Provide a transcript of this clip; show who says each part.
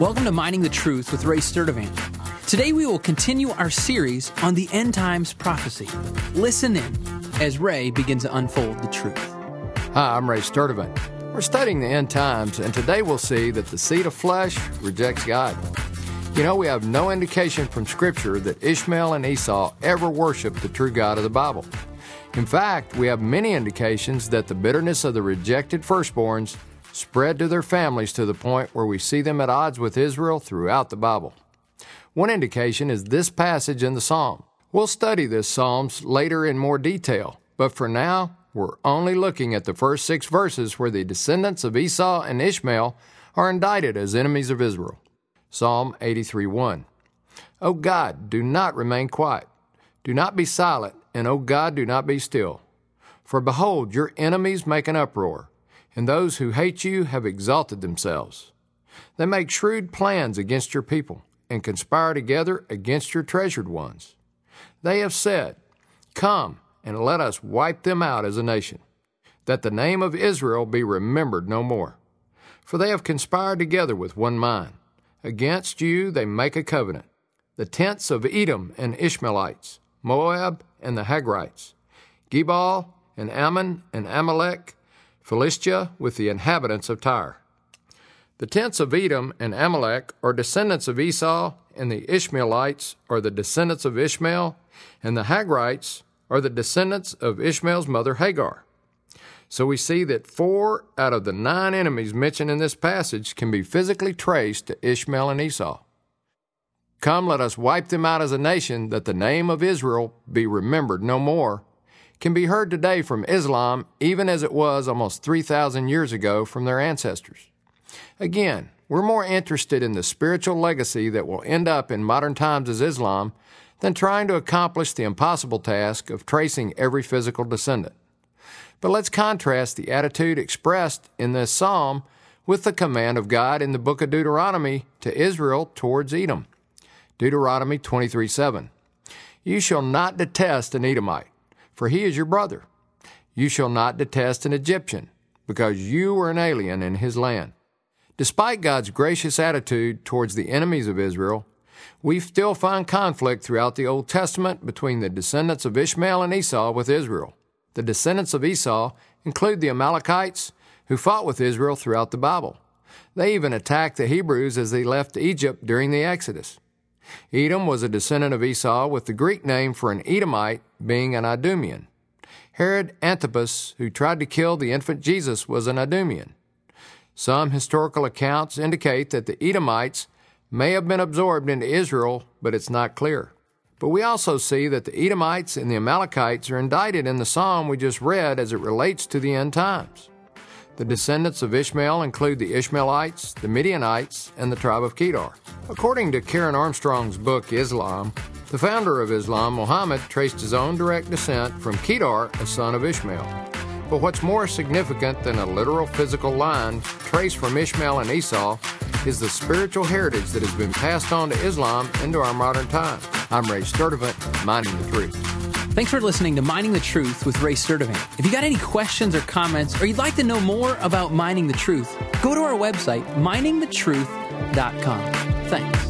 Speaker 1: Welcome to Mining the Truth with Ray Sturdivant. Today we will continue our series on the end times prophecy. Listen in as Ray begins to unfold the truth.
Speaker 2: Hi, I'm Ray Sturdivant. We're studying the end times, and today we'll see that the seed of flesh rejects God. You know, we have no indication from Scripture that Ishmael and Esau ever worshiped the true God of the Bible. In fact, we have many indications that the bitterness of the rejected firstborns spread to their families to the point where we see them at odds with Israel throughout the Bible. One indication is this passage in the Psalm. We'll study this Psalms later in more detail, but for now, we're only looking at the first six verses where the descendants of Esau and Ishmael are indicted as enemies of Israel. Psalm 83 1. O God, do not remain quiet. Do not be silent, and O God, do not be still. For behold, your enemies make an uproar, and those who hate you have exalted themselves. They make shrewd plans against your people, and conspire together against your treasured ones. They have said, Come, and let us wipe them out as a nation, that the name of Israel be remembered no more. For they have conspired together with one mind. Against you they make a covenant. The tents of Edom and Ishmaelites, Moab and the Hagrites, Gebal and Ammon and Amalek, Philistia with the inhabitants of Tyre. The tents of Edom and Amalek are descendants of Esau, and the Ishmaelites are the descendants of Ishmael, and the Hagrites are the descendants of Ishmael's mother Hagar. So we see that four out of the nine enemies mentioned in this passage can be physically traced to Ishmael and Esau. Come, let us wipe them out as a nation, that the name of Israel be remembered no more, can be heard today from Islam, even as it was almost 3,000 years ago from their ancestors. Again, we're more interested in the spiritual legacy that will end up in modern times as Islam than trying to accomplish the impossible task of tracing every physical descendant. But let's contrast the attitude expressed in this psalm with the command of God in the book of Deuteronomy to Israel towards Edom. Deuteronomy 23 7. You shall not detest an Edomite, for he is your brother. You shall not detest an Egyptian, because you were an alien in his land. Despite God's gracious attitude towards the enemies of Israel, we still find conflict throughout the Old Testament between the descendants of Ishmael and Esau with Israel. The descendants of Esau include the Amalekites, who fought with Israel throughout the Bible. They even attacked the Hebrews as they left Egypt during the Exodus. Edom was a descendant of Esau, with the Greek name for an Edomite being an Idumean. Herod Antipas, who tried to kill the infant Jesus, was an Idumean. Some historical accounts indicate that the Edomites may have been absorbed into Israel, but it's not clear. But we also see that the Edomites and the Amalekites are indicted in the psalm we just read as it relates to the end times. The descendants of Ishmael include the Ishmaelites, the Midianites, and the tribe of Kedar. According to Karen Armstrong's book Islam, the founder of Islam, Muhammad, traced his own direct descent from Kedar, a son of Ishmael. But what's more significant than a literal physical line traced from Ishmael and Esau is the spiritual heritage that has been passed on to Islam into our modern times. I'm Ray Sturdivant, Mining the Truth.
Speaker 1: Thanks for listening to Mining the Truth with Ray Sturdivant. If you got any questions or comments, or you'd like to know more about Mining the Truth, go to our website, miningthetruth.com. Thanks.